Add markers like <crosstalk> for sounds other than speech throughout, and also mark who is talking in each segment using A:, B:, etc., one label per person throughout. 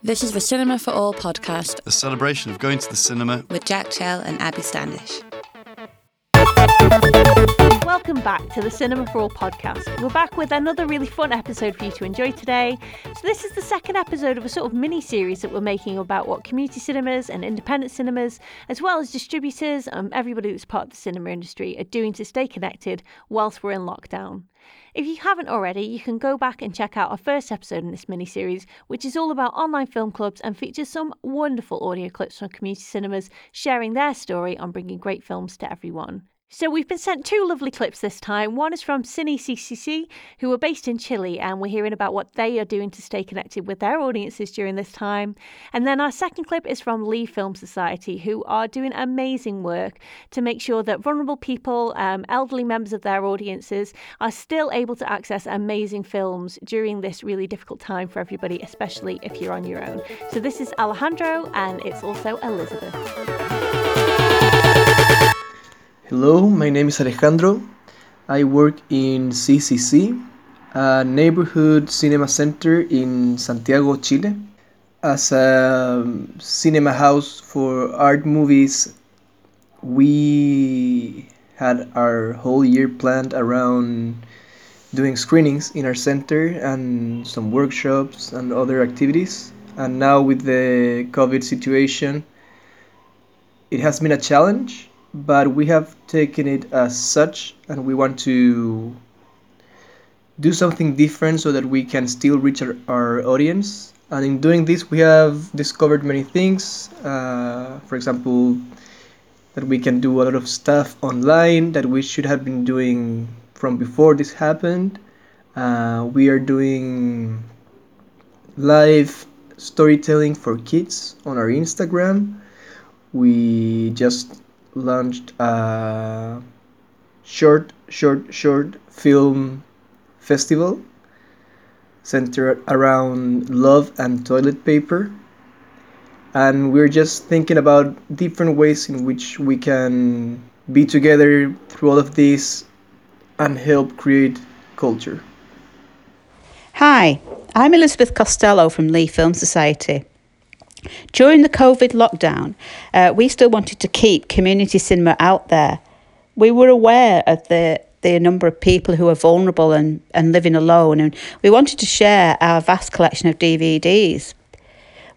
A: This is the Cinema for All podcast
B: A celebration of going to the cinema.
A: with Jack Chell and Abby Standish.
C: Welcome back to the Cinema for All podcast. We're back with another really fun episode for you to enjoy today. So, this is the second episode of a sort of mini series that we're making about what community cinemas and independent cinemas, as well as distributors and everybody that's part of the cinema industry, are doing to stay connected whilst we're in lockdown. If you haven't already, you can go back and check out our first episode in this mini series, which is all about online film clubs and features some wonderful audio clips from community cinemas sharing their story on bringing great films to everyone. So we've been sent two lovely clips this time. One is from Cine CCC, who are based in Chile, and we're hearing about what they are doing to stay connected with their audiences during this time. And then our second clip is from Leigh Film Society, who are doing amazing work to make sure that vulnerable people, um, elderly members of their audiences, are still able to access amazing films during this really difficult time for everybody, especially if you're on your own. So this is Alejandro, and it's also Elizabeth.
D: Hello, my name is Alejandro. I work in CCC, a neighborhood cinema center in Santiago, Chile. As a cinema house for art movies, we had our whole year planned around doing screenings in our center and some workshops and other activities. And now, with the COVID situation, it has been a challenge but we have taken it as such and we want to do something different so that we can still reach our, our audience. And in doing this we have discovered many things uh, for example that we can do a lot of stuff online that we should have been doing from before this happened. Uh, we are doing live storytelling for kids on our instagram. We just launched a short, short, short film festival centered around love and toilet paper. And we're just thinking about different ways in which we can be together through all of this and help create culture.
E: Hi, I'm Elizabeth Costello from Leigh Film Society. During the COVID lockdown, uh, we still wanted to keep community cinema out there. We were aware of the the number of people who are vulnerable and, and living alone, and we wanted to share our vast collection of DVDs.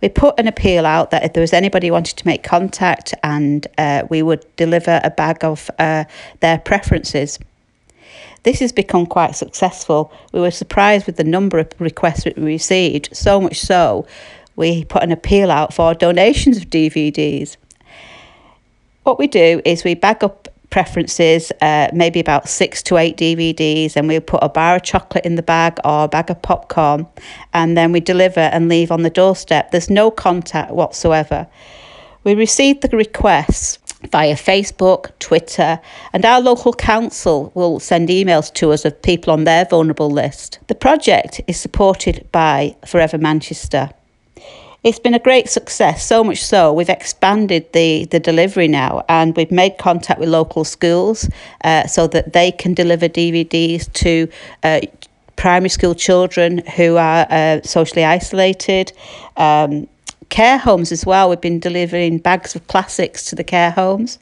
E: We put an appeal out that if there was anybody who wanted to make contact, and uh, we would deliver a bag of uh, their preferences. This has become quite successful. We were surprised with the number of requests we received, so much so we put an appeal out for donations of DVDs. What we do is we bag up preferences, uh, maybe about six to eight DVDs, and we put a bar of chocolate in the bag or a bag of popcorn, and then we deliver and leave on the doorstep. There's no contact whatsoever. We receive the requests via Facebook, Twitter, and our local council will send emails to us of people on their vulnerable list. The project is supported by Forever Manchester. It's been a great success, so much so we've expanded the, the delivery now and we've made contact with local schools uh, so that they can deliver DVDs to uh, primary school children who are uh, socially isolated. Um, care homes as well, we've been delivering bags of classics to the care homes.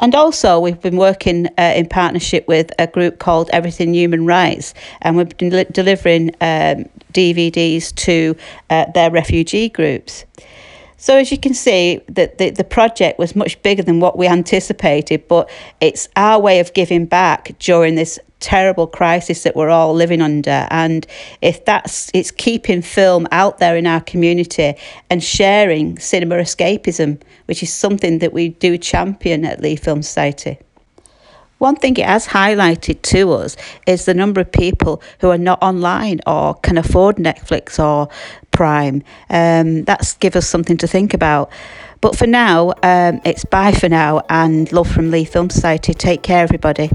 E: And also, we've been working uh, in partnership with a group called Everything Human Rights, and we've been del- delivering um, DVDs to uh, their refugee groups. So as you can see, that the, the project was much bigger than what we anticipated, but it's our way of giving back during this terrible crisis that we're all living under. And if that's it's keeping film out there in our community and sharing cinema escapism, which is something that we do champion at Leigh Film Society. One thing it has highlighted to us is the number of people who are not online or can afford Netflix or Prime. Um, that's give us something to think about. But for now, um, it's bye for now and love from Leigh Film Society. Take care, everybody.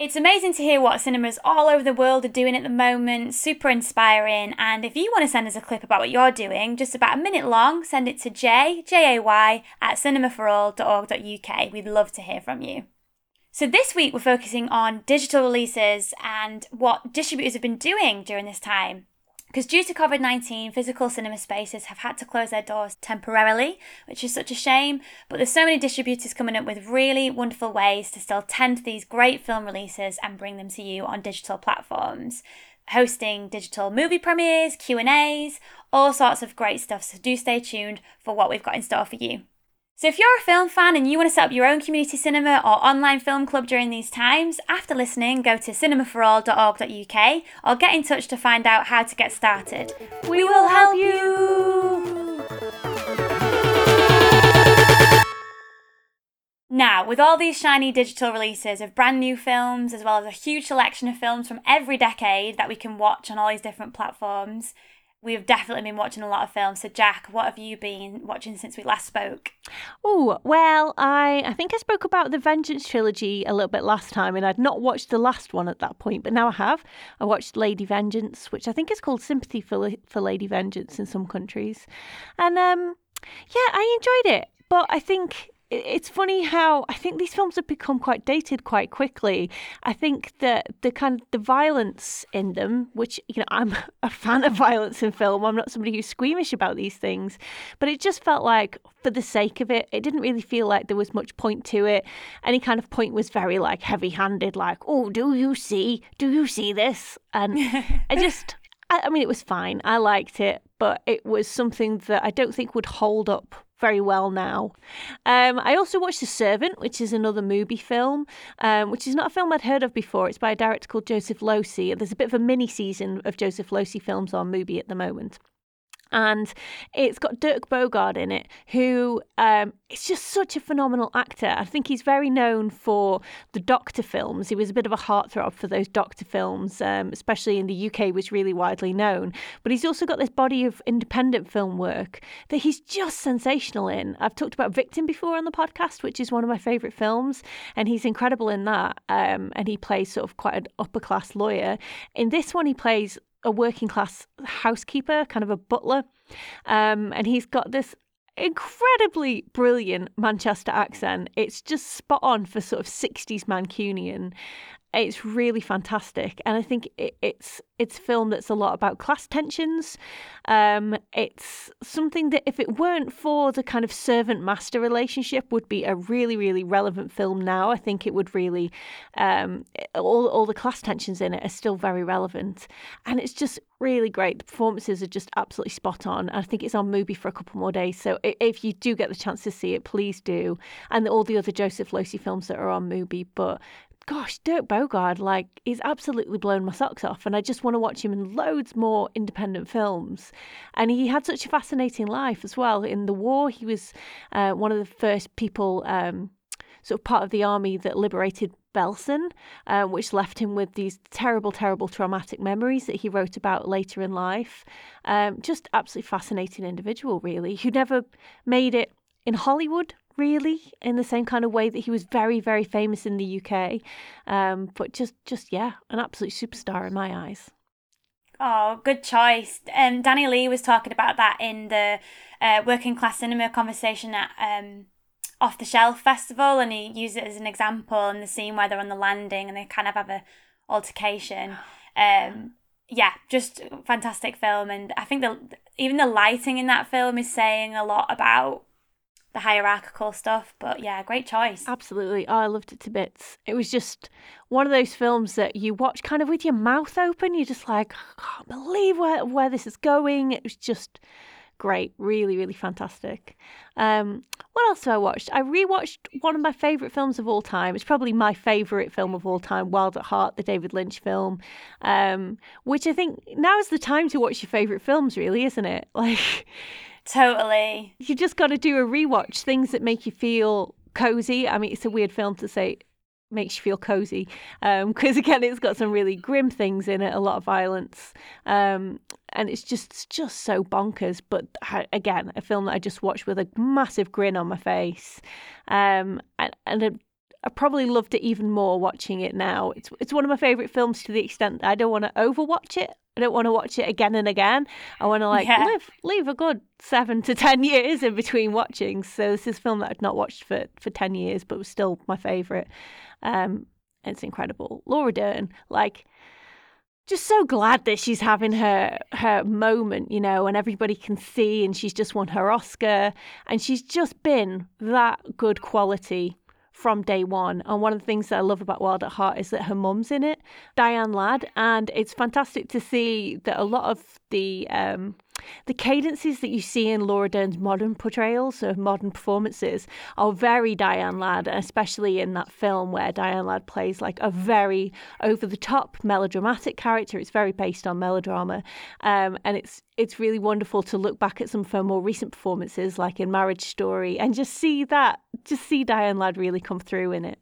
F: It's amazing to hear what cinemas all over the world are doing at the moment, super inspiring. And if you want to send us a clip about what you're doing, just about a minute long, send it to j, J-A-Y, at cinemaforall.org.uk. We'd love to hear from you. So this week we're focusing on digital releases and what distributors have been doing during this time. Because due to COVID 19, physical cinema spaces have had to close their doors temporarily, which is such a shame. But there's so many distributors coming up with really wonderful ways to still tend to these great film releases and bring them to you on digital platforms. Hosting digital movie premieres, Q&As, all sorts of great stuff. So do stay tuned for what we've got in store for you. So, if you're a film fan and you want to set up your own community cinema or online film club during these times, after listening, go to cinemaforall.org.uk or get in touch to find out how to get started. We will help you! Now, with all these shiny digital releases of brand new films, as well as a huge selection of films from every decade that we can watch on all these different platforms, we've definitely been watching a lot of films. So, Jack, what have you been watching since we last spoke?
C: Oh, well, I I think I spoke about the Vengeance trilogy a little bit last time, and I'd not watched the last one at that point, but now I have. I watched Lady Vengeance, which I think is called Sympathy for for Lady Vengeance in some countries, and um, yeah, I enjoyed it. But I think it's funny how I think these films have become quite dated quite quickly. I think that the kind of the violence in them, which you know I'm <laughs> a fan of violence in film. I'm not somebody who's squeamish about these things, but it just felt like for the sake of it, it didn't really feel like there was much point to it. Any kind of point was very like heavy-handed, like oh, do you see? Do you see this? And <laughs> I just. I mean, it was fine. I liked it, but it was something that I don't think would hold up very well now. Um, I also watched The Servant, which is another movie film, um, which is not a film I'd heard of before. It's by a director called Joseph Losey. There's a bit of a mini season of Joseph Losey films on Mubi at the moment and it's got Dirk Bogarde in it, who um, is just such a phenomenal actor. I think he's very known for the Doctor films. He was a bit of a heartthrob for those Doctor films, um, especially in the UK, was really widely known. But he's also got this body of independent film work that he's just sensational in. I've talked about Victim before on the podcast, which is one of my favourite films, and he's incredible in that. Um, and he plays sort of quite an upper class lawyer. In this one, he plays a working class housekeeper, kind of a butler. Um, and he's got this incredibly brilliant Manchester accent. It's just spot on for sort of 60s Mancunian. It's really fantastic, and I think it, it's it's a film that's a lot about class tensions. Um, it's something that if it weren't for the kind of servant master relationship, would be a really really relevant film now. I think it would really um, all all the class tensions in it are still very relevant, and it's just really great. The performances are just absolutely spot on. I think it's on Mubi for a couple more days, so if you do get the chance to see it, please do. And all the other Joseph Losey films that are on Mubi, but gosh, Dirk Bogarde, like, he's absolutely blown my socks off. And I just want to watch him in loads more independent films. And he had such a fascinating life as well. In the war, he was uh, one of the first people, um, sort of part of the army that liberated Belsen, uh, which left him with these terrible, terrible traumatic memories that he wrote about later in life. Um, just absolutely fascinating individual, really, who never made it in Hollywood really in the same kind of way that he was very very famous in the UK um, but just just yeah an absolute superstar in my eyes
F: Oh, good choice. Um, Danny Lee was talking about that in the uh, working class cinema conversation at um, Off the Shelf Festival, and he used it as an example in the scene where they're on the landing and they kind of have a altercation. Um, yeah, just fantastic film, and I think the even the lighting in that film is saying a lot about the hierarchical stuff. But yeah, great choice.
C: Absolutely. Oh, I loved it to bits. It was just one of those films that you watch kind of with your mouth open. You're just like, I can't believe where, where this is going. It was just great. Really, really fantastic. Um, what else have I watched? I rewatched one of my favourite films of all time. It's probably my favourite film of all time, Wild at Heart, the David Lynch film, um, which I think now is the time to watch your favourite films, really, isn't it? <laughs> Like,
F: Totally.
C: You just got to do a rewatch, things that make you feel cozy. I mean, it's a weird film to say makes you feel cozy because um, <laughs> again it's got some really grim things in it a lot of violence um, and it's just just so bonkers but again a film that i just watched with a massive grin on my face um, and, and I probably loved it even more watching it now. It's it's one of my favorite films to the extent that I don't want to overwatch it. I don't want to watch it again and again. I want to like
F: Yeah.
C: live leave a good seven to <laughs> ten years in between watchings. So this is a film that I'd not watched for for ten years, but was still my favorite. Um, it's incredible. Laura Dern, like just so glad that she's having her her moment, you know, and everybody can see and she's just won her Oscar and she's just been that good quality from day one. And one of the things that I love about Wild at Heart is that her mum's in it, Diane Ladd, and it's fantastic to see that a lot of the um, the cadences that you see in Laura Dern's modern portrayals of modern performances are very Diane Ladd, especially in that film where Diane Ladd plays like a very over the top melodramatic character. It's very based on melodrama, um, and it's it's really wonderful to look back at some of her more recent performances, like in Marriage Story, and just see that, just see Diane Ladd really come through in it.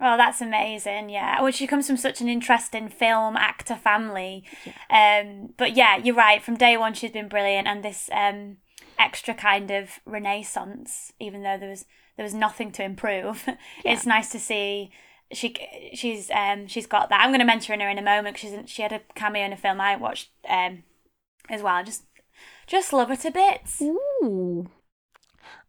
F: Oh, that's amazing. Yeah. Well, she comes from such an interesting film actor family. Um, but yeah, you're right. From day one, she's been brilliant, and this um, extra kind of renaissance, even though there was there was nothing to improve. <laughs> It's nice to see she she's um she's got that. I'm going to mention her in a moment because she's she had a cameo in a film I watched um as well. Just just love her to bits.
C: Ooh.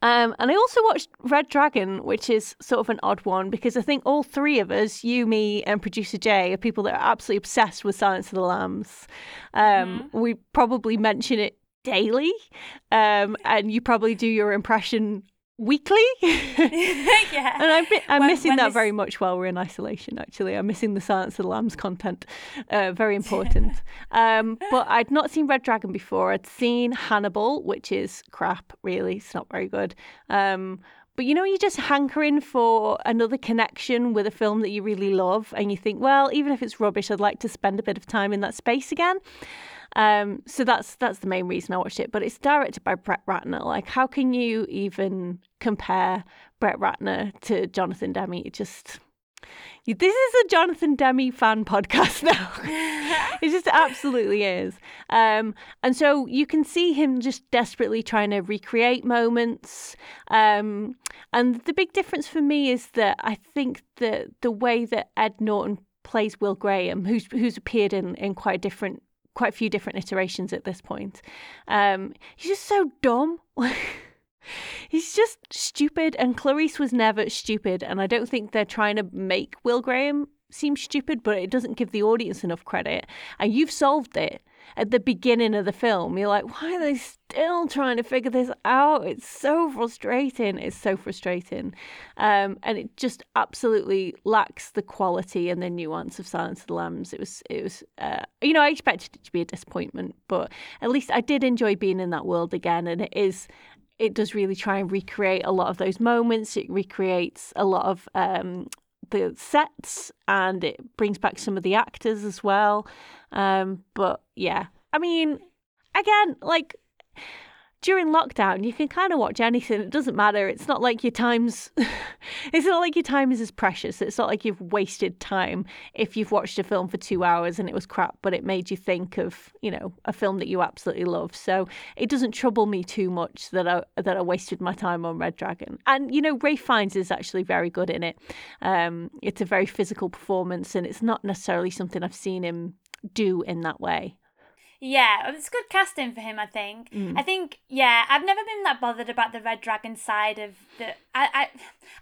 C: Um, and I also watched Red Dragon, which is sort of an odd one because I think all three of us, you, me, and producer Jay, are people that are absolutely obsessed with Silence of the Lambs. Um, We probably mention it daily, um, and you probably do your impression weekly. <laughs> <laughs>
F: yeah.
C: And I'm, I'm
F: When-
C: missing
F: when
C: that
F: this-
C: very much while we're in isolation, actually. I'm missing the Silence of the Lambs content. Uh, very <laughs> important. um, but I'd not seen Red Dragon before. I'd seen Hannibal, which is crap, really. It's not very good. Um, but you know, you're just hankering for another connection with a film that you really love, and you think, well, even if it's rubbish, I'd like to spend a bit of time in that space again. Um, so that's that's the main reason I watched it. But it's directed by Brett Ratner. Like, how can you even compare Brett Ratner to Jonathan Demme? It just this is a Jonathan Demme fan <laughs> podcast now. <laughs> it just absolutely is. Um, and so you can see him just desperately trying to recreate moments. Um, and the big difference for me is that I think that the way that Ed Norton plays Will Graham, who's who's appeared in in quite different quite a few different iterations at this point. Um, he's just so dumb. <laughs> he's just stupid, and Clarice was never stupid. And I don't think they're trying to make Will Graham seem stupid, but it doesn't give the audience enough credit. And you've solved it at the beginning of the film. You're like, why are they still trying to figure this out? It's so frustrating. It's so frustrating. Um, and it just absolutely lacks the quality and the nuance of Silence of the Lambs. It was, it was, uh, you know, I expected it to be a disappointment, but at least I did enjoy being in that world again. And it is, it does really try and recreate a lot of those moments. It recreates a lot of um, the sets and it brings back some of the actors as well. Um, but yeah, I mean, again, like during lockdown, you can kind of watch anything. It doesn't matter. It's not like your time's. <laughs> it's not like your time is as precious. It's not like you've wasted time if you've watched a film for two hours and it was crap, but it made you think of you know a film that you absolutely love. So it doesn't trouble me too much that I that I wasted my time on Red Dragon. And you know, Ralph Fiennes is actually very good in it. Um, it's a very physical performance, and it's not necessarily something I've seen him do in that way.
F: Yeah, it's good casting for him. I think. I think. Yeah, I've never been that bothered about the Red Dragon side of the. I, I,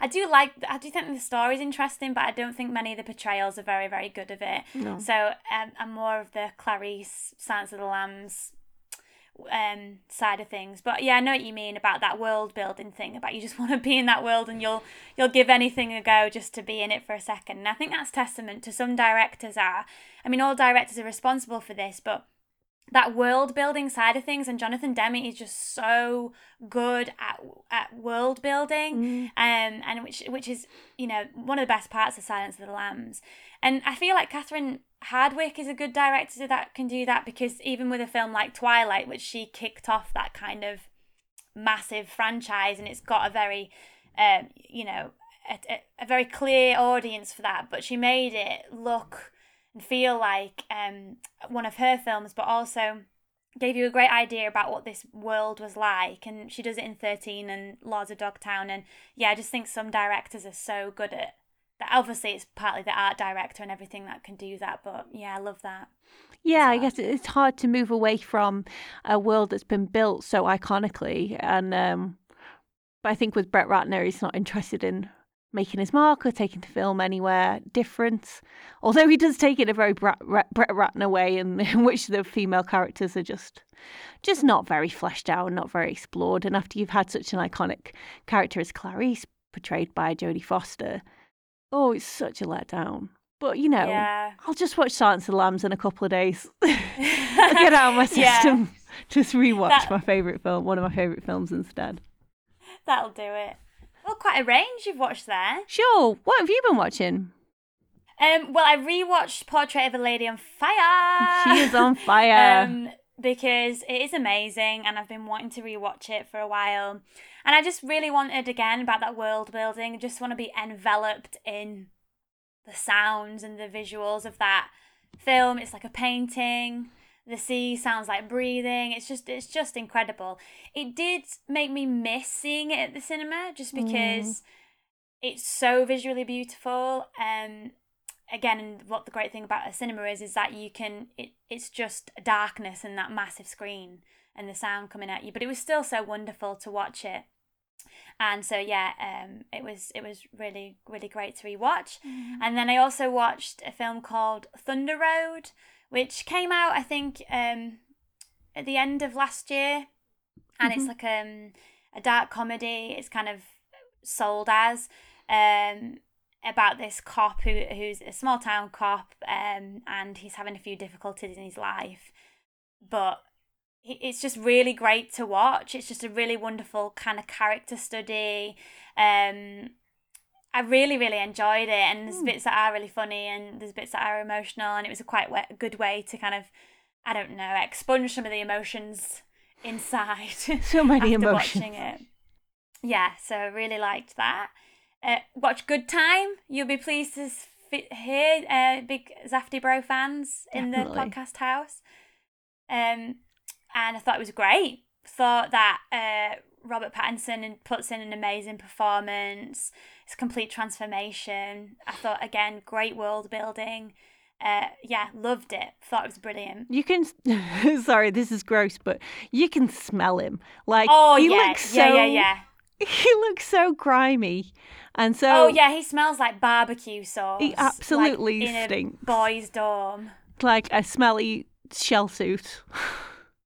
F: I do like. I do think the story's interesting, but I don't think many of the portrayals are very, very good of it. No. So um, I'm more of the Clarice, Silence of the Lambs, um, side of things. But yeah, I know what you mean about that world building thing. About you just <laughs> want to be in that world and you'll you'll give anything a go just to be in it for a second. And I think that's testament to some directors are. I mean, all directors are responsible for this, but that world building side of things and Jonathan Demme is just so good at at world building um and which which is you know one of the best parts of Silence of the Lambs. And I feel like Catherine Hardwicke is a good director that can do that because even with a film like Twilight which she kicked off that kind of massive franchise and it's got a very um you know a, a, a very clear audience for that but she made it look and feel like um one of her films, but also gave you a great idea about what this world was like. And she does it in 13 and Lords of Dogtown. And yeah, I just think some directors are so good at that. Obviously, it's partly the art director and everything that can do that. But yeah, I love that.
C: Yeah, I guess it's hard to move away from a world that's been built so iconically. And, um, but I think with Brett Ratner, he's not interested in making his mark or taking the film anywhere different. Although he does take it in a very Brett, Brett Ratner way, in, <laughs> in which the female characters are just just not very fleshed out and not very explored. And after you've had such an iconic character as Clarice, portrayed by Jodie Foster, oh, it's such a letdown. But you know,
F: Yeah.
C: I'll just watch Silence of the Lambs in a couple of days. I'll <laughs> <laughs> get out of my
F: Yeah.
C: system. Just rewatch
F: That-
C: my favorite film, one of my favorite films instead.
F: That'll do it. Well, quite a range you've watched there.
C: Sure. What have you been watching?
F: Um, well, I rewatched Portrait of a Lady on Fire. <laughs>
C: She is on <laughs> fire.
F: um, because it is amazing, and I've been wanting to rewatch it for a while. And I just really wanted again about that world building. Just want to be enveloped in the sounds and the visuals of that film. It's like a painting. The sea sounds like breathing. It's just it's just incredible. It did make me miss seeing it at the cinema just because it's so visually beautiful. Um again and what the great thing about a cinema is is that you can it, it's just darkness and that massive screen and the sound coming at you but it was still so wonderful to watch it and so yeah um it was it was really really great to rewatch and then i also watched a film called thunder road which came out i think um at the end of last year. And it's like um a dark comedy. It's kind of sold as um about this cop who who's a small town cop um and he's having a few difficulties in his life. But it's just really great to watch. It's just a really wonderful kind of character study. Um I really, really enjoyed it, and there's bits that are really funny, and there's bits that are emotional, and it was a quite wa- good way to kind of, I don't know, expunge some of the emotions inside. <laughs>
C: So many emotions.
F: watching it. Yeah, so I really liked that. Uh, watch Good Time. You'll be pleased to fi- hear uh, big Safdie Bro fans in the podcast house. Um, and I thought it was great. Thought that uh, Robert Pattinson puts in an amazing performance. It's complete transformation. I thought again, great world building. Uh, yeah, loved it. Thought it was brilliant.
C: You can. <laughs> Sorry, this is gross, but you can smell him. Like
F: Oh
C: he
F: yeah,
C: looks so.
F: yeah, yeah, <laughs> yeah.
C: He looks so grimy, and so
F: Oh yeah, he smells like barbecue sauce.
C: He absolutely
F: like, in
C: stinks.
F: A boys' dorm.
C: like a smelly shell suit.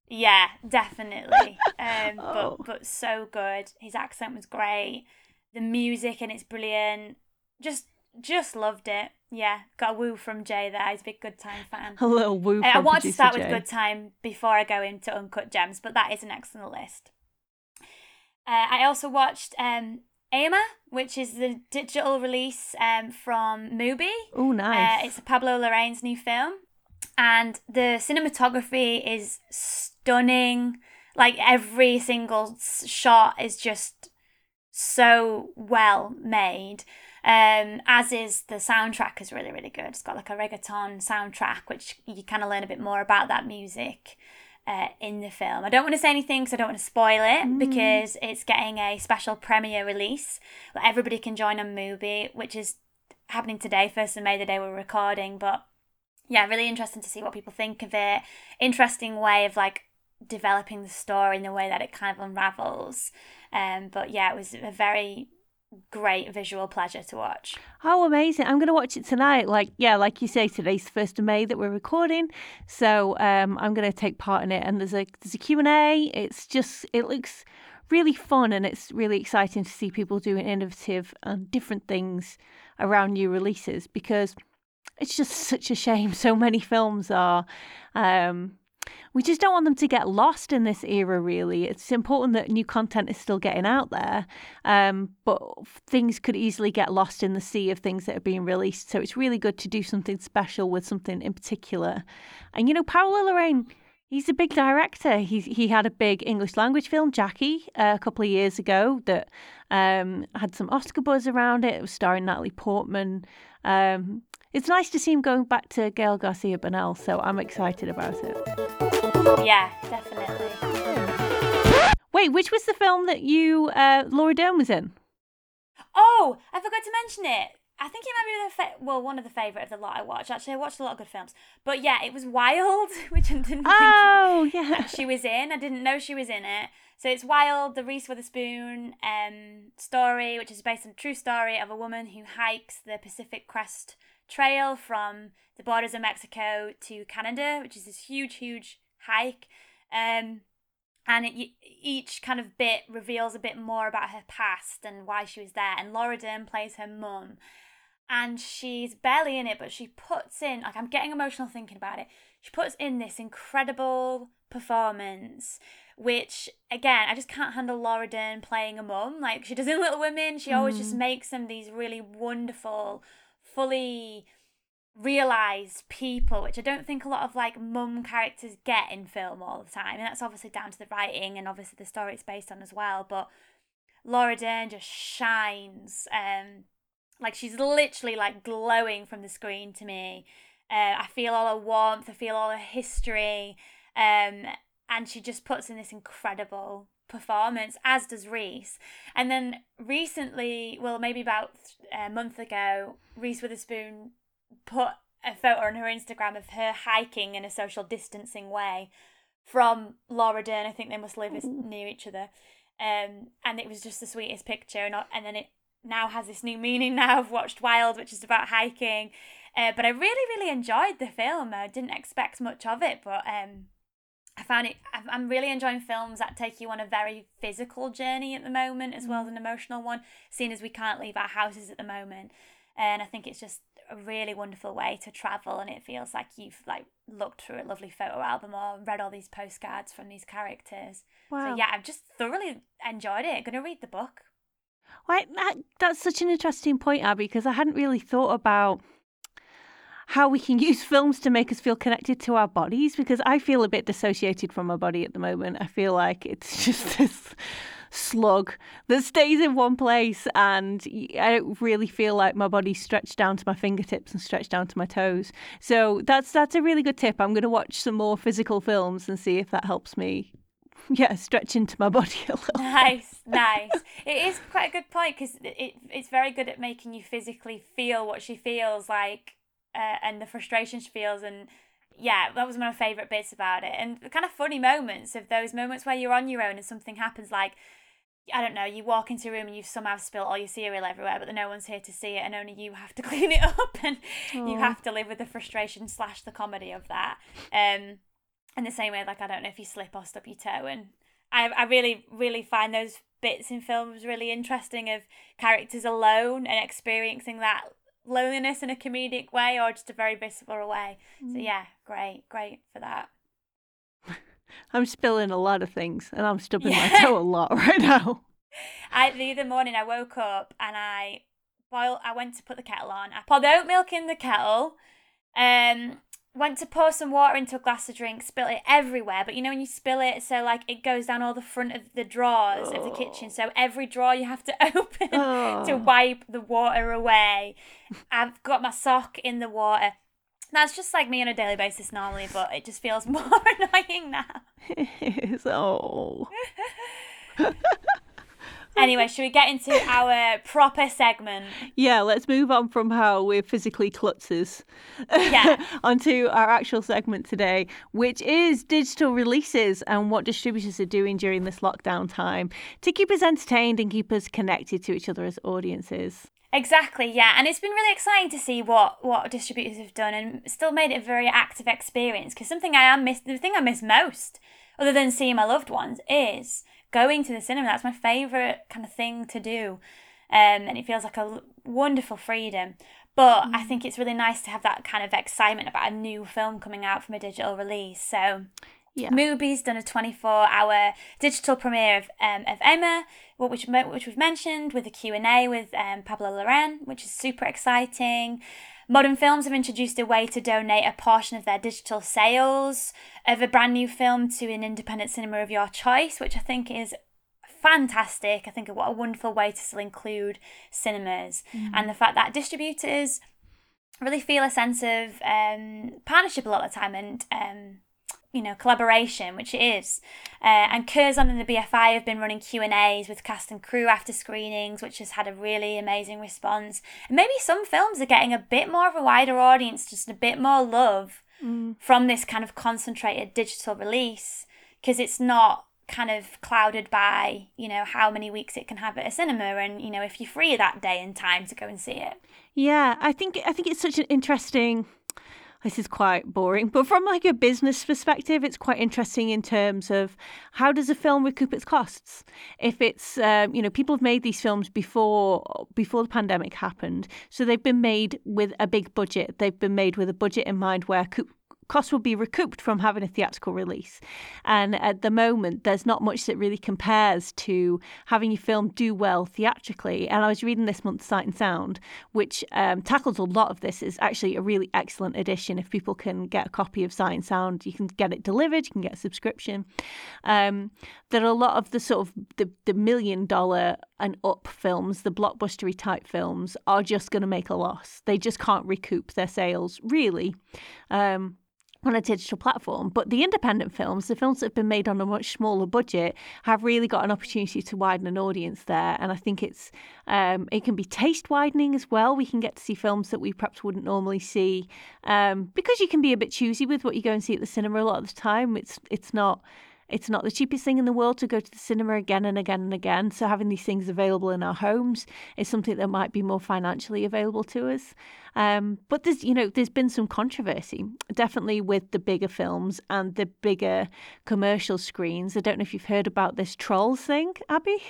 F: Yeah, definitely. <laughs> Um,
C: Oh.
F: but but so good. His accent was great. The music and it's brilliant. Just just loved it. Yeah, got a woo from Jay there. He's a big Good Time fan.
C: A little woo.
F: I wanted to start with Good Time before I go into Uncut Gems, but that is an excellent list. Uh, I also watched um, Ema, which is the digital release um, from Mubi.
C: Oh, nice.
F: Uh, it's Pablo Larraín's new film, and the cinematography is stunning. Like every single shot is just so well made. Um, as is the soundtrack is really really good. It's got like a reggaeton soundtrack, which you kind of learn a bit more about that music. Uh, in the film, I don't want to say anything because I don't want to spoil it because it's getting a special premiere release that everybody can join on Mubi, which is happening today, first of May, the day we're recording. But yeah, really interesting to see what people think of it. Interesting way of like developing the story in the way that it kind of unravels. Um, but yeah, it was a very great visual pleasure to watch.
C: Oh, amazing! I'm going to watch it tonight. Like, yeah, like you say, today's the first of May that we're recording, so um, I'm going to take part in it. And there's a there's a Q and A. It's just it looks really fun, and it's really exciting to see people doing innovative and different things around new releases because it's just such a shame. <laughs> So many films are. Um, we just don't want them to get lost in this era, really. It's important that new content is still getting out there, um, but things could easily get lost in the sea of things that are being released. So it's really good to do something special with something in particular. And, you know, Paolo Larraín, he's a big director. He's, he had a big English language film, Jackie, uh, a couple of years ago that um, had some Oscar buzz around it. It was starring Natalie Portman. Um, it's nice to see him going back to Gael Garcia Bernal, so I'm excited about it.
F: Yeah, definitely.
C: Wait, which was the film that you, uh, Laura Dern was in?
F: Oh, I forgot to mention it. I think it might be the fa- well one of the favorite of the lot I watched. Actually, I watched a lot of good films, but yeah, it was Wild, <laughs> which I didn't
C: Oh,
F: think <laughs>
C: yeah.
F: she was in. I didn't know she was in it. So it's Wild, the Reese Witherspoon um, story, which is based on a true story of a woman who hikes the Pacific Crest Trail from the borders of Mexico to Canada, which is this huge, huge hike. Um, and it, each kind of bit reveals a bit more about her past and why she was there. And Laura Dern plays her mum, and she's barely in it, but she puts in like I'm getting emotional thinking about it. She puts in this incredible performance, which again I just can't handle Laura Dern playing a mum like she does in Little Women. She always just makes them these really wonderful, fully realized people which i don't think a lot of like mum characters get in film all the time and that's obviously down to the writing and obviously the story it's based on as well but laura dern just shines um like she's literally like glowing from the screen to me. Uh, i feel all her warmth i feel all her history um and she just puts in this incredible performance as does reese and then recently well maybe about a month ago reese witherspoon put a photo on her Instagram of her hiking in a social distancing way from Laura Dern. I think they must live near each other. Um, and it was just the sweetest picture. And, and then it now has this new meaning now. I've watched Wild, which is about hiking. Uh, but I really, really enjoyed the film. I didn't expect much of it, but um, I found it. I'm really enjoying films that take you on a very physical journey at the moment, as well as mm. an emotional one, seeing as we can't leave our houses at the moment. And I think it's just a really wonderful way to travel and it feels like you've like looked through a lovely photo album or read all these postcards from these characters.
C: Wow.
F: So yeah, I've just thoroughly enjoyed it. I'm Gonna read the book.
C: Why, that, that's such an interesting point, Abby, because I hadn't really thought about how we can <laughs> use films to make us feel connected to our bodies because I feel a bit dissociated from my body at the moment. I feel like it's <laughs> just this slug that stays in one place and I don't really feel like my body's stretched down to my fingertips and stretched down to my toes. So that's that's a really good tip. I'm going to watch some more physical films and see if that helps me <laughs> yeah, stretch into my body a little.
F: Nice, nice. It is quite a good point because it, it's very good at making you physically feel what she feels like uh, and the frustration she feels. And yeah, that was one of my favourite bits about it. And the kind of funny moments of those moments where you're on your own and something happens like, I don't know, you walk into a room and you've somehow spilled all your cereal everywhere, but no one's here to see it, and only you have to <laughs> clean it up, and you have to live with the frustration slash the comedy of that. Um, in the same way, like I don't know if you slip or stub your toe, and I I really really find those bits in films really interesting of characters alone and experiencing that loneliness in a comedic way or just a very visceral way. So yeah, great, great for that. <laughs>
C: I'm spilling a lot of things and I'm stubbing my toe a lot <laughs> right now.
F: I the other morning I woke up and I boiled. I went to put the kettle on. I poured the oat milk in the kettle. Um, went to pour some water into a glass of drink. Spilled it everywhere. But you know when you spill it, so like it goes down all the front of the drawers of the kitchen. So oh. every drawer you have to <laughs> open to
C: Oh.
F: wipe the water away. I've got my sock in the water. That's just like me on a daily basis normally, but it just feels <laughs> more <laughs> annoying now.
C: It's- oh.
F: Anyway, should we get into our proper segment?
C: Yeah, let's move on from how we're physically klutzes
F: Yeah. <laughs>
C: onto our actual segment today, which is digital releases and what distributors are doing during this lockdown time to keep us entertained and keep us connected to each other as audiences.
F: Exactly, yeah, and it's been really exciting to see what what distributors have done, and still made it a very active experience. Because something I am miss, the thing I miss most, other than seeing my loved ones, is going to the cinema. That's my favorite kind of thing to do, um, and it feels like a wonderful freedom. But I think it's really nice to have that kind of excitement about a new film coming out from a digital release. So
C: Yeah.
F: Mubi's done a 24-hour digital premiere of um, of Ema, which which we've mentioned with a Q and A with um, Pablo Larraín, which is super exciting. Modern Films have introduced a way to donate a portion of their digital sales of a brand new film to an independent cinema of your choice, which I think is fantastic. I think what a wonderful way to still include cinemas and the fact that distributors really feel a sense of um, partnership a lot of the time and um, you know collaboration, which it is. Uh, and Curzon and the BFI have been running Q and A's with cast and crew after screenings, which has had a really amazing response. And maybe some films are getting a bit more of a wider audience, just a bit more love mm. from this kind of concentrated digital release because it's not kind of clouded by you know how many weeks it can have at a cinema and you know if you're free that day and time to go and see it
C: yeah i think i think it's such an interesting this is quite boring but from like a business perspective it's quite interesting in terms of how does a film recoup its costs? If it's um, you know people have made these films before before the pandemic happened so they've been made with a big budget. They've been made with a budget in mind where costs will be recouped from having a theatrical release. And at the moment, there's not much that really compares to having your film do well theatrically. And I was reading this month's Sight and Sound, which um, tackles a lot of this. Is actually a really excellent edition. If people can get a copy of Sight and Sound, you can get it delivered. You can get a subscription. Um, there are a lot of the sort of the, the million dollar and up films, the blockbustery type films, are just going to make a loss. They just can't recoup their sales, really. Um, on a digital platform. But the independent films, the films that have been made on a much smaller budget, have really got an opportunity to widen an audience there. And I think it's um, it can be taste widening as well. We can get to see films that we perhaps wouldn't normally see um, because you can be a bit choosy with what you go and see at the cinema a lot of the time. It's it's not it's not the cheapest thing in the world to go to the cinema again and again and again. So having these things available in our homes is something that might be more financially available to us. Um, but there's, you know, there's been some controversy, definitely with the bigger films and the bigger commercial screens. I don't know if you've heard about this Trolls thing, Abby.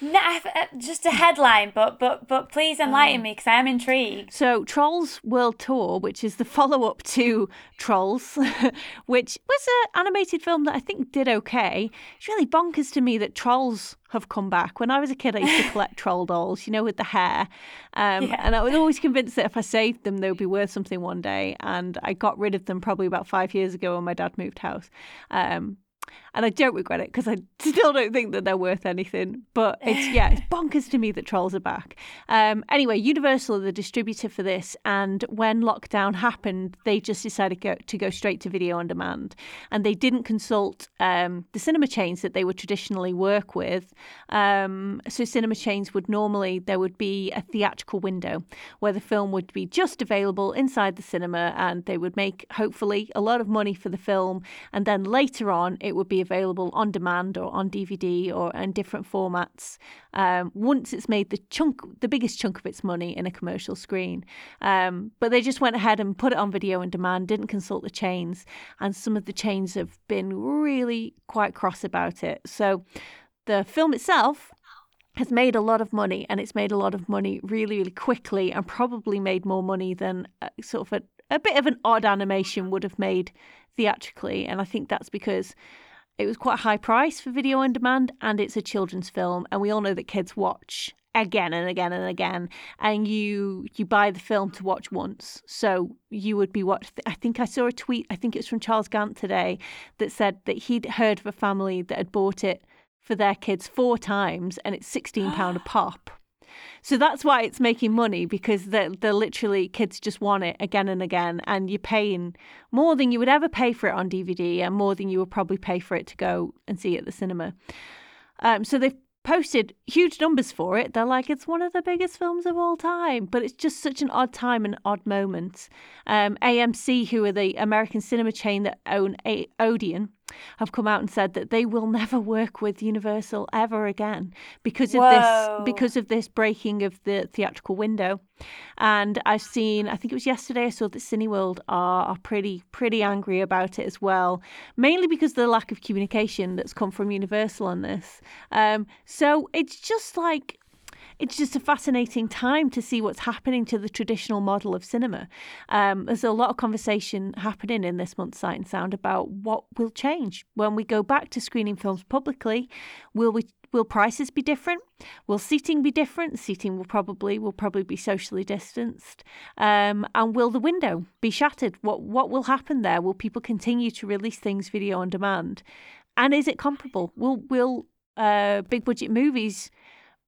F: No, uh, just a headline, but but but please enlighten um, me because I am intrigued.
C: So, Trolls World Tour, which is the follow-up to Trolls, <laughs> which was an animated film that I think did okay. It's really bonkers to me that Trolls have come back. When I was a kid, I used to collect <laughs> troll dolls, you know, with the hair, um, yeah. and I was always convinced that if I saved them, they would be worth something one day. And I got rid of them probably about five years ago when my dad moved house. Um, and I don't regret it because I still don't think that they're worth anything. But it's yeah, it's <laughs> bonkers to me that trolls are back. Um, anyway, Universal are the distributor for this, and when lockdown happened, they just decided go, to go straight to video on demand, and they didn't consult um, the cinema chains that they would traditionally work with. Um, so cinema chains would normally there would be a theatrical window where the film would be just available inside the cinema, and they would make hopefully a lot of money for the film, and then later on it would be available on demand or on DVD or in different formats um, once it's made the chunk, the biggest chunk of its money in a commercial screen. Um, but they just went ahead and put it on video on demand, didn't consult the chains, and some of the chains have been really quite cross about it. So the film itself has made a lot of money and it's made a lot of money really, really quickly and probably made more money than uh, sort of a, a bit of an odd animation would have made theatrically. And I think that's because it was quite a high price for video on demand, and it's a children's film, and we all know that kids watch again and again and again and you you buy the film to watch once. So you would be watched i think i saw a tweet i think it's from charles gant today that said that he'd heard of a family that had bought it for their kids four times and it's 16 pound a pop so that's why it's making money because they're, they're literally kids just want it again and again, and you're paying more than you would ever pay for it on DVD and more than you would probably pay for it to go and see at the cinema. Um, so they've posted huge numbers for it. They're like, it's one of the biggest films of all time, but it's just such an odd time and odd moment. Um, AMC, who are the American cinema chain that own a- Odeon, have come out and said that they will never work with Universal ever again because of
F: Whoa.
C: this because of this breaking of the theatrical window. And I've seen, I think it was yesterday, I saw that Cineworld are, are pretty pretty angry about it as well, mainly because of the lack of communication that's come from Universal on this. Um, so it's just like it's just a fascinating time to see what's happening to the traditional model of cinema. Um, there's a lot of conversation happening in this month's Sight and Sound about what will change when we go back to screening films publicly. Will we will prices be different? Will seating be different? Seating will probably will probably be socially distanced. Um, and will the window be shattered? What what will happen there? Will people continue to release things video on demand? And is it comparable? Will will uh, big budget movies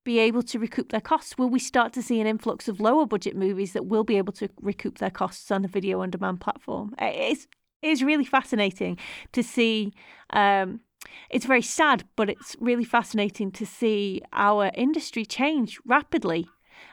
C: be able to recoup their costs? Will we start to see an influx of lower budget movies that will be able to recoup their costs on a video on demand platform? It's is really fascinating to see. Um, it's very sad, but it's really fascinating to see our industry change rapidly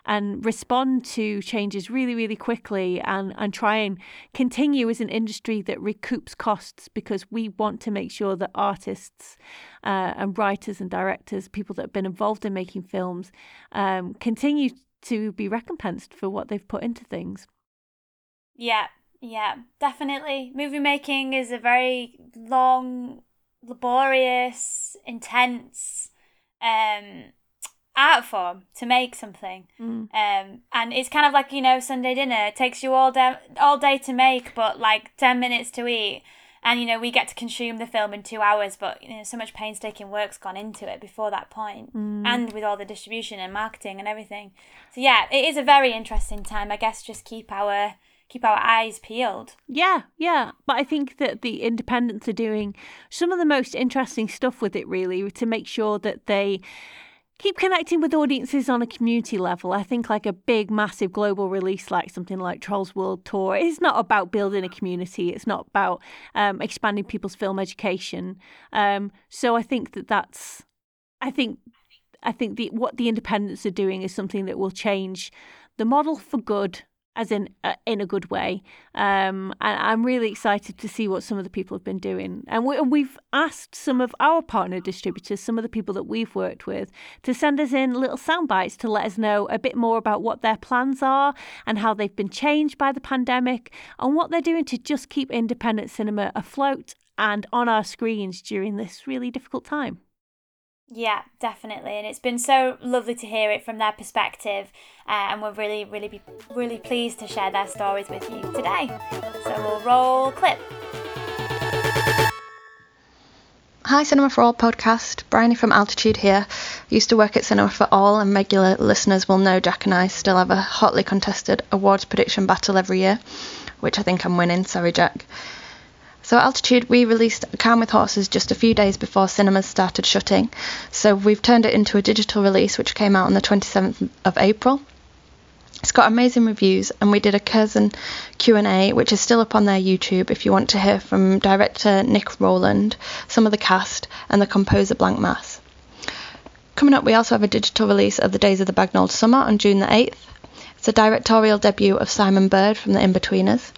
C: and respond to changes really, really quickly and, and try and continue as an industry that recoups costs because we want to make sure that artists uh, and writers and directors, people that have been involved in making films, um, continue to be recompensed for what they've put into things.
F: Yeah, yeah, definitely. Movie making is a very long, laborious, intense um, art form to make something.
C: Mm.
F: Um, and it's kind of like you know Sunday dinner. It takes you all day all day to make, but like ten minutes to eat. And you know we get to consume the film in two hours, but you know so much painstaking work's gone into it before that point,
C: Mm.
F: and with all the distribution and marketing and everything. So yeah, it is a very interesting time. I guess just keep our keep our eyes peeled.
C: Yeah, yeah. But I think that the independents are doing some of the most interesting stuff with it, really, to make sure that they keep connecting with audiences on a community level. I think like a big, massive global release like something like Trolls World Tour is not about building a community. It's not about um, expanding people's film education. Um, so I think that that's, I think, I think the what the independents are doing is something that will change the model for good as in uh, in a good way. Um, and I'm really excited to see what some of the people have been doing. And, we, and we've asked some of our partner distributors, some of the people that we've worked with, to send us in little sound bites to let us know a bit more about what their plans are and how they've been changed by the pandemic and what they're doing to just keep independent cinema afloat and on our screens during this really difficult time.
F: Yeah, definitely, and it's been so lovely to hear it from their perspective, uh, and we're really, really, be, really pleased to share their stories with you today. So we'll roll clip.
G: Hi, Cinema for All podcast. Bryony from Altitude here. Used to work at Cinema for All, and regular listeners will know Jack and I still have a hotly contested awards prediction battle every year, which I think I'm winning. Sorry, Jack. So at Altitude, we released Calm with Horses just a few days before cinemas started shutting. So we've turned it into a digital release, which came out on the 27th of April. It's got amazing reviews, and we did a Curzon Q&A, which is still up on their YouTube if you want to hear from director Nick Rowland, some of the cast, and the composer Blank Mass. Coming up, we also have a digital release of The Days of the Bagnold Summer on June the 8th. It's a directorial debut of Simon Bird from The Inbetweeners,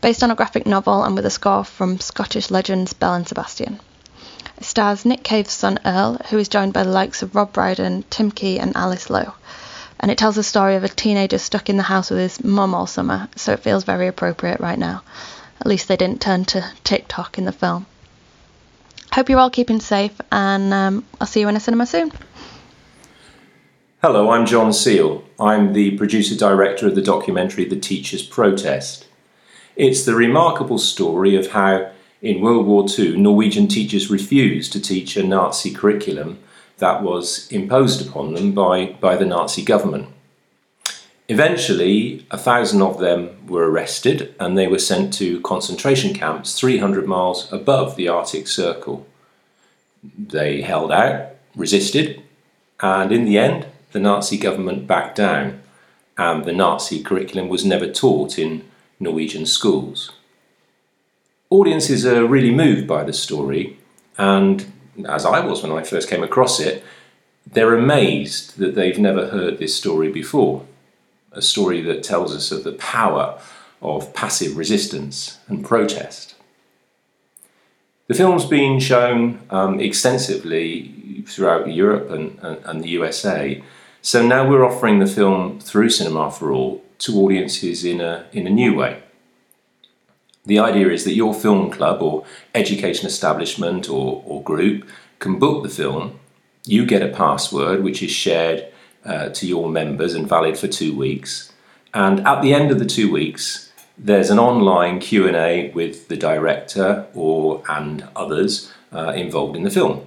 G: based on a graphic novel and with a score from Scottish legends Belle and Sebastian. It stars Nick Cave's son Earl, who is joined by the likes of Rob Brydon, Tim Key, and Alice Lowe. And it tells the story of a teenager stuck in the house with his mum all summer, so it feels very appropriate right now. At least they didn't turn to TikTok in the film. Hope you're all keeping safe, and um, I'll see you in a cinema soon.
H: Hello, I'm John Seal. I'm the producer director of the documentary The Teacher's Protest. It's the remarkable story of how, in World War II, Norwegian teachers refused to teach a Nazi curriculum that was imposed upon them by, by the Nazi government. Eventually, a thousand of them were arrested and they were sent to concentration camps 300 miles above the Arctic Circle. They held out, resisted, and in the end, the Nazi government backed down, and the Nazi curriculum was never taught in Norwegian schools. Audiences are really moved by the story, and as I was when I first came across it, they're amazed that they've never heard this story before. A story that tells us of the power of passive resistance and protest. The film's been shown um, extensively throughout Europe and, and, and the USA, so now we're offering the film through Cinema for All to audiences in a, in a new way. The idea is that your film club or education establishment or, or group can book the film. You get a password which is shared uh, to your members and valid for two weeks. And at the end of the two weeks, there's an online Q&A with the director or and others uh, involved in the film.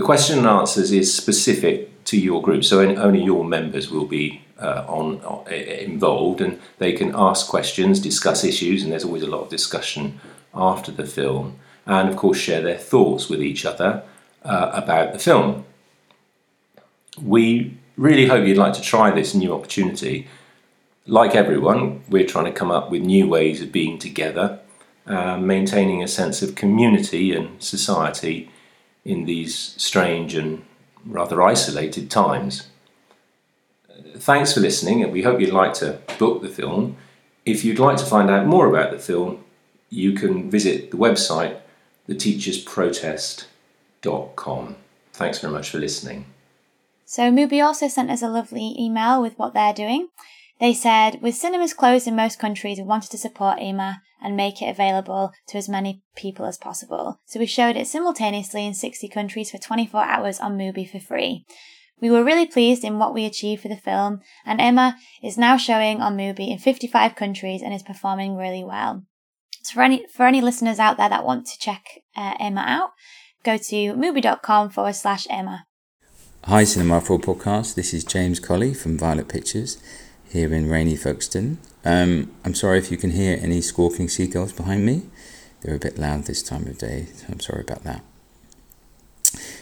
H: The question and answers is specific to your group, so only your members will be uh, on, on involved, and they can ask questions, discuss issues, and there's always a lot of discussion after the film, and of course share their thoughts with each other uh, about the film. We really hope you'd like to try this new opportunity. Like everyone, we're trying to come up with new ways of being together uh, maintaining a sense of community and society in these strange and rather isolated times. Thanks for listening, and we hope you'd like to book the film. If you'd like to find out more about the film, you can visit the website theteachersprotest.com. Thanks very much for listening.
F: So Mubi also sent us a lovely email with what they're doing. They said, with cinemas closed in most countries, we wanted to support EMA and make it available to as many people as possible. So we showed it simultaneously in 60 countries for 24 hours on Mubi for free. We were really pleased in what we achieved for the film, and Ema is now showing on Mubi in 55 countries and is performing really well. So for any for any listeners out there that want to check uh, Ema out, go to mubi.com forward slash Ema.
I: Hi, Cinema for podcast. This is James Colley from Violet Pictures here in rainy Folkestone. Um, I'm sorry if you can hear any squawking seagulls behind me. They're a bit loud this time of day, so I'm sorry about that.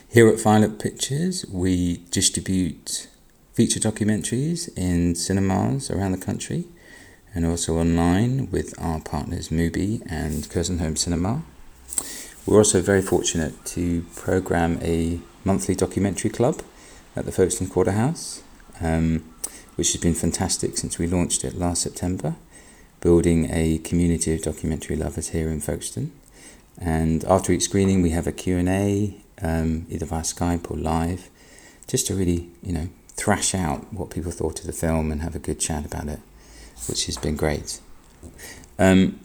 I: Here at Violet Pictures, we distribute feature documentaries in cinemas around the country and also online with our partners Mubi and Curzon Home Cinema. We're also very fortunate to program a monthly documentary club at the Folkestone Quarter House. Um, which has been fantastic since we launched it last September, building a community of documentary lovers here in Folkestone. And after each screening, we have a Q&A, um, either via Skype or live, just to really, you know, thrash out what people thought of the film and have a good chat about it, which has been great. Um,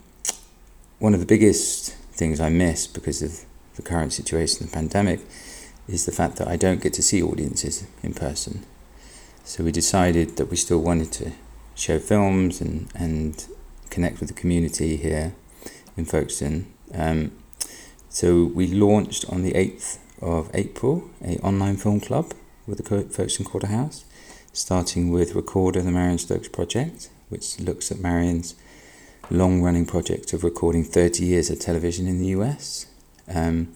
I: one of the biggest things I miss because of the current situation, the pandemic, is the fact that I don't get to see audiences in person. So we decided that we still wanted to show films and, and connect with the community here in Folkestone. Um, so we launched on the 8th of April a online film club with the Folkestone Quarter House, starting with Recorder, the Marion Stokes project, which looks at Marion's long running project of recording 30 years of television in the US, um,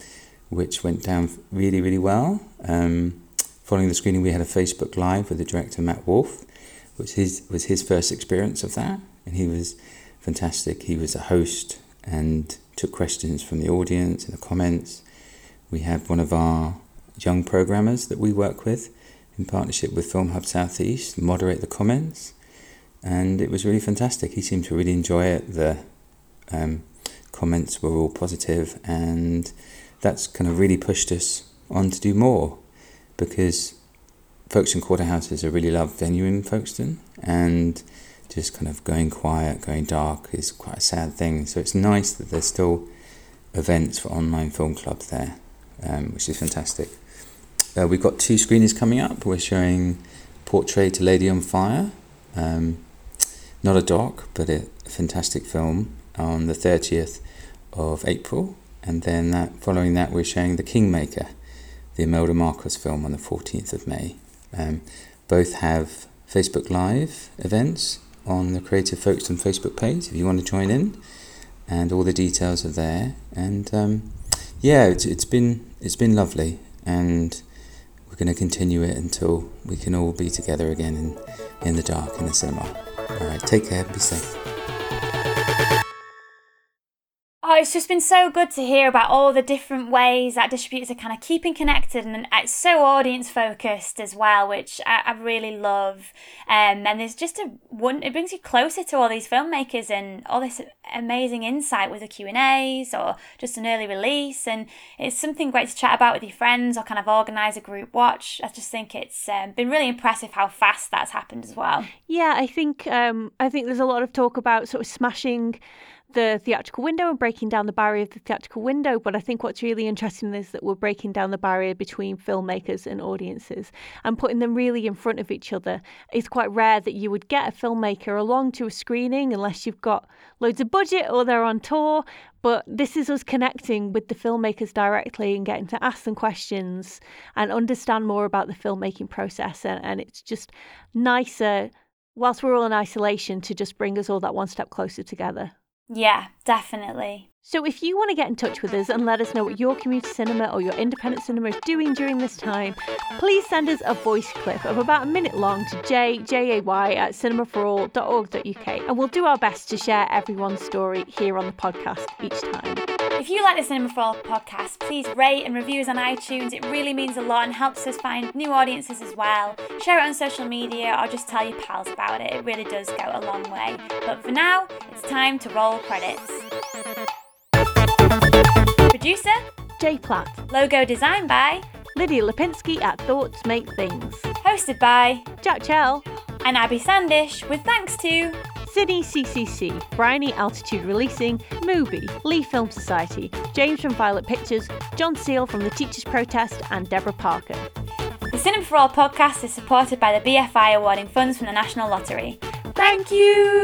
I: which went down really, really well. Um, Following the screening, we had a Facebook Live with the director Matt Wolf, which his, was his first experience of that, and he was fantastic. He was a host and took questions from the audience in the comments. We have one of our young programmers that we work with in partnership with Film Hub Southeast moderate the comments, and it was really fantastic. He seemed to really enjoy it. The um, comments were all positive, and that's kind of really pushed us on to do more because Folkestone Quarter House is a really loved venue in Folkestone, and just kind of going quiet, going dark is quite a sad thing. So it's nice that there's still events for online film clubs there, um, which is fantastic. Uh, we've got two screenings coming up. We're showing Portrait a Lady on Fire, um, not a doc, but a fantastic film on the 30th of April. And then that, following that, we're showing The Kingmaker, the Imelda Marcos film on the 14th of May. Um, both have Facebook Live events on the Creative Folkestone Facebook page if you want to join in, and all the details are there. And um, yeah, it's, it's been it's been lovely, and we're going to continue it until we can all be together again in, in the dark in the cinema. All right, take care, be safe.
F: Oh, it's just been so good to hear about all the different ways that distributors are kind of keeping connected, and it's so audience focused as well, which I, I really love. Um, and there's just a one, it brings you closer to all these filmmakers and all this amazing insight with the Q and A's or just an early release, and it's something great to chat about with your friends or kind of organise a group watch. I just think it's um, been really impressive how fast that's happened as well.
C: Yeah, I think um, I think there's a lot of talk about sort of smashing the theatrical window and breaking down the barrier of the theatrical window. But I think what's really interesting is that we're breaking down the barrier between filmmakers and audiences and putting them really in front of each other. It's quite rare that you would get a filmmaker along to a screening unless you've got loads of budget or they're on tour. But this is us connecting with the filmmakers directly and getting to ask them questions and understand more about the filmmaking process. And, and it's just nicer, whilst we're all in isolation, to just bring us all that one step closer together.
F: Yeah, definitely.
C: So if you want to get in touch with us and let us know what your community cinema or your independent cinema is doing during this time, please send us a voice clip of about a minute long to jjay at cinemaforall.org.uk and we'll do our best to share everyone's story here on the podcast each time.
F: If you like the Cinema for All podcast, please rate and review us on iTunes. It really means a lot and helps us find new audiences as well. Share it on social media or just tell your pals about it. It really does go a long way. But for now, it's time to roll credits. Producer
C: Jay Platt,
F: Logo designed by
C: Lydia Lipinski at Thoughts Make Things,
F: Hosted by
C: Jack Chell,
F: and Abby Sandish, with thanks to
C: Sydney CCC, Bryony Altitude Releasing, Mubi, Leigh Film Society, James from Violet Pictures, John Seal from The Teachers' Protest, and Deborah Parker.
F: The Cinema for All podcast is supported by the BFI awarding funds from the National Lottery. Thank you!